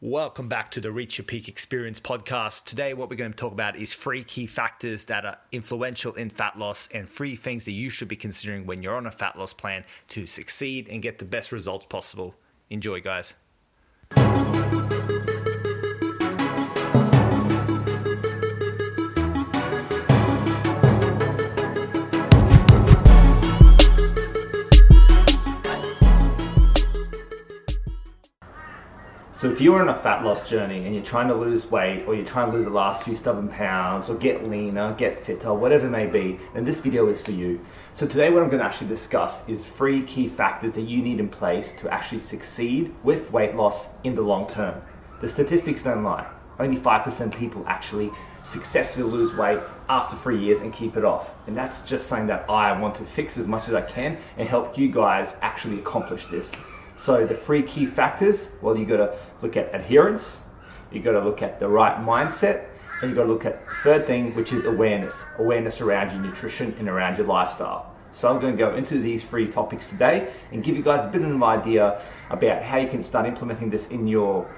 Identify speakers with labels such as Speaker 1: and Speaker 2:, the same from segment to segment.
Speaker 1: Welcome back to the Reach Your Peak Experience podcast. Today, what we're going to talk about is three key factors that are influential in fat loss and three things that you should be considering when you're on a fat loss plan to succeed and get the best results possible. Enjoy, guys. So if you're on a fat loss journey and you're trying to lose weight or you're trying to lose the last few stubborn pounds or get leaner, get fitter, whatever it may be, then this video is for you. So today what I'm going to actually discuss is three key factors that you need in place to actually succeed with weight loss in the long term. The statistics don't lie. Only 5% people actually successfully lose weight after three years and keep it off. And that's just something that I want to fix as much as I can and help you guys actually accomplish this. So the three key factors, well, you got to look at adherence, you got to look at the right mindset, and you got to look at the third thing, which is awareness, awareness around your nutrition and around your lifestyle. So I'm going to go into these three topics today and give you guys a bit of an idea about how you can start implementing this in your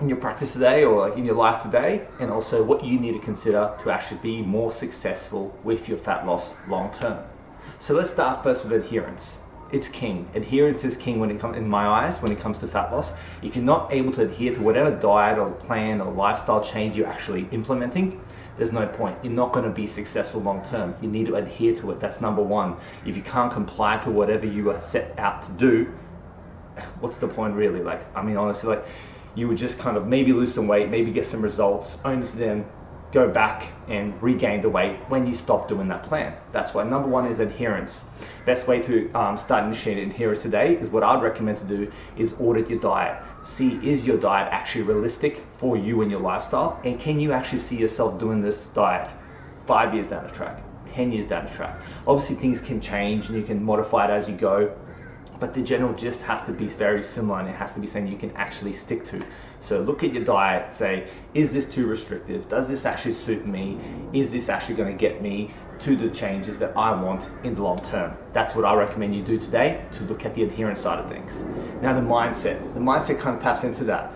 Speaker 1: in your practice today or in your life today, and also what you need to consider to actually be more successful with your fat loss long term. So let's start first with adherence it's king. Adherence is king when it comes in my eyes when it comes to fat loss. If you're not able to adhere to whatever diet or plan or lifestyle change you're actually implementing, there's no point. You're not going to be successful long term. You need to adhere to it. That's number one. If you can't comply to whatever you are set out to do, what's the point really? Like, I mean, honestly, like you would just kind of maybe lose some weight, maybe get some results, only to then go back and regain the weight when you stop doing that plan. That's why number one is adherence. Best way to um, start initiating adherence today is what I'd recommend to do is audit your diet. See is your diet actually realistic for you and your lifestyle, and can you actually see yourself doing this diet five years down the track, ten years down the track. Obviously, things can change and you can modify it as you go but the general gist has to be very similar and it has to be something you can actually stick to. So look at your diet, say, is this too restrictive? Does this actually suit me? Is this actually going to get me to the changes that I want in the long term? That's what I recommend you do today to look at the adherence side of things. Now, the mindset. The mindset kind of taps into that.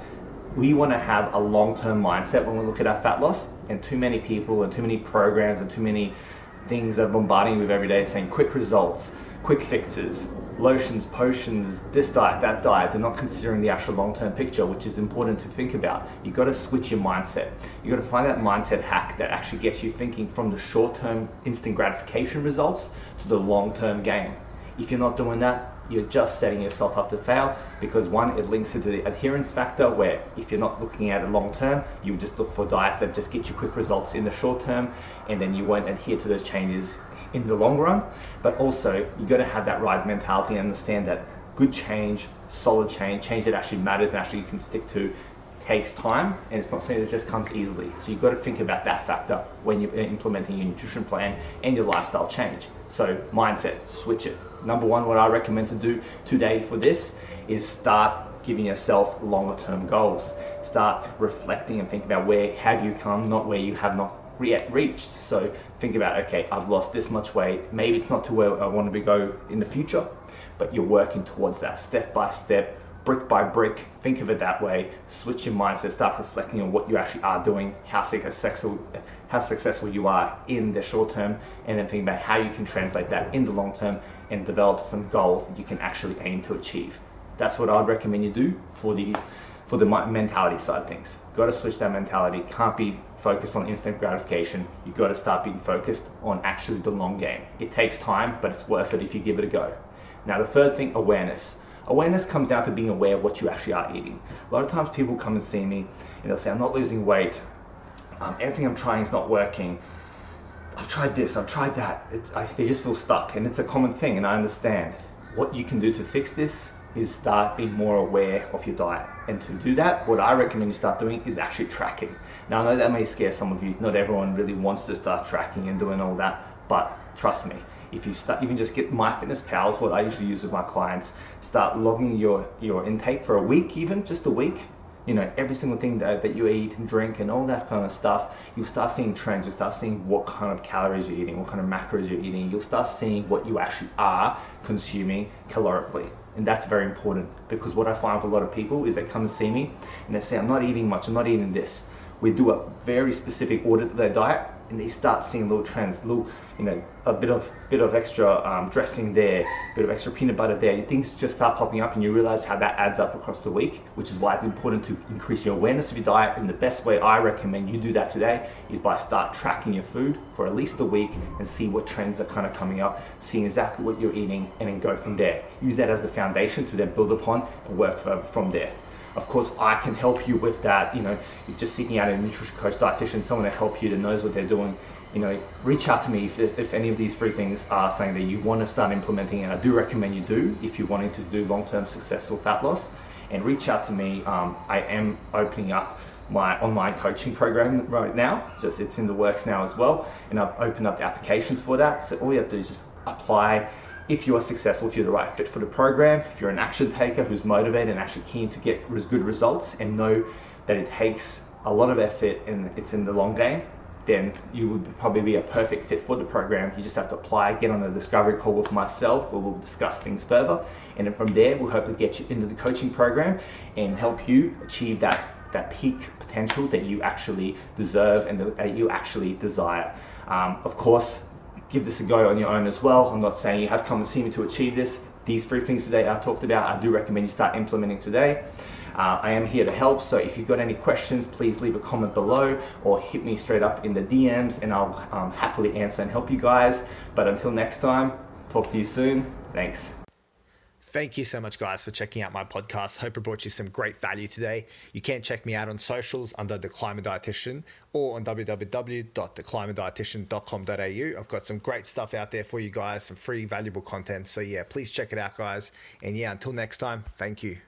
Speaker 1: We want to have a long term mindset when we look at our fat loss, and too many people and too many programs and too many things that are bombarding you with every day saying quick results, quick fixes, lotions, potions, this diet, that diet. They're not considering the actual long term picture, which is important to think about. You've got to switch your mindset. You've got to find that mindset hack that actually gets you thinking from the short term instant gratification results to the long term gain. If you're not doing that, you're just setting yourself up to fail because one, it links into the adherence factor where if you're not looking at it long term, you just look for diets that just get you quick results in the short term and then you won't adhere to those changes in the long run. But also, you've got to have that right mentality and understand that good change, solid change, change that actually matters and actually you can stick to takes time and it's not something that just comes easily. So you've got to think about that factor when you're implementing your nutrition plan and your lifestyle change. So mindset, switch it. Number one, what I recommend to do today for this is start giving yourself longer term goals. Start reflecting and think about where have you come, not where you have not yet reached. So think about, okay, I've lost this much weight. Maybe it's not to where I want to go in the future, but you're working towards that step by step, brick by brick. Think of it that way. Switch your mindset. Start reflecting on what you actually are doing, how successful, how successful you are in the short term, and then think about how you can translate that in the long term and develop some goals that you can actually aim to achieve. That's what I'd recommend you do for the for the mentality side of things. Got to switch that mentality. Can't be focused on instant gratification. You got to start being focused on actually the long game. It takes time, but it's worth it if you give it a go. Now, the third thing, awareness. Awareness comes down to being aware of what you actually are eating. A lot of times people come and see me and they'll say, I'm not losing weight. Um, everything I'm trying is not working. I've tried this, I've tried that. It, I, they just feel stuck, and it's a common thing, and I understand. What you can do to fix this is start being more aware of your diet. And to do that, what I recommend you start doing is actually tracking. Now, I know that may scare some of you. Not everyone really wants to start tracking and doing all that, but trust me, if you start even just get MyFitnessPal what I usually use with my clients start logging your your intake for a week even just a week you know every single thing that, that you eat and drink and all that kind of stuff you'll start seeing trends. You'll start seeing what kind of calories you're eating what kind of macros you're eating. You'll start seeing what you actually are consuming calorically. And that's very important because what I find with a lot of people is they come and see me and they say, I'm not eating much, I'm not eating this. We do a very specific audit of their diet and they start seeing little trends, little, you know, a bit of bit of extra um, dressing there, a bit of extra peanut butter there. Things just start popping up, and you realize how that adds up across the week. Which is why it's important to increase your awareness of your diet. And the best way I recommend you do that today is by start tracking your food for at least a week and see what trends are kind of coming up, seeing exactly what you're eating, and then go from there. Use that as the foundation to then build upon and work from there. Of course, I can help you with that. You know, if just seeking out a nutrition coach, dietitian, someone to help you that knows what they're doing, you know, reach out to me if, if any of these three things are something that you want to start implementing. And I do recommend you do if you're wanting to do long-term successful fat loss. And reach out to me. Um, I am opening up my online coaching program right now. Just it's in the works now as well, and I've opened up the applications for that. So all you have to do is just apply if you are successful, if you're the right fit for the program, if you're an action taker who's motivated and actually keen to get good results and know that it takes a lot of effort and it's in the long game, then you would probably be a perfect fit for the program. You just have to apply, get on a discovery call with myself where we'll discuss things further. And then from there, we'll hopefully get you into the coaching program and help you achieve that, that peak potential that you actually deserve and that you actually desire. Um, of course, give this a go on your own as well. I'm not saying you have come and see me to achieve this. These three things today I talked about, I do recommend you start implementing today. Uh, I am here to help, so if you've got any questions, please leave a comment below or hit me straight up in the DMs and I'll um, happily answer and help you guys. But until next time, talk to you soon. Thanks.
Speaker 2: Thank you so much, guys, for checking out my podcast. Hope it brought you some great value today. You can check me out on socials under The Climbing Dietitian or on www.theclimbingdietitian.com.au. I've got some great stuff out there for you guys, some free, valuable content. So, yeah, please check it out, guys. And yeah, until next time, thank you.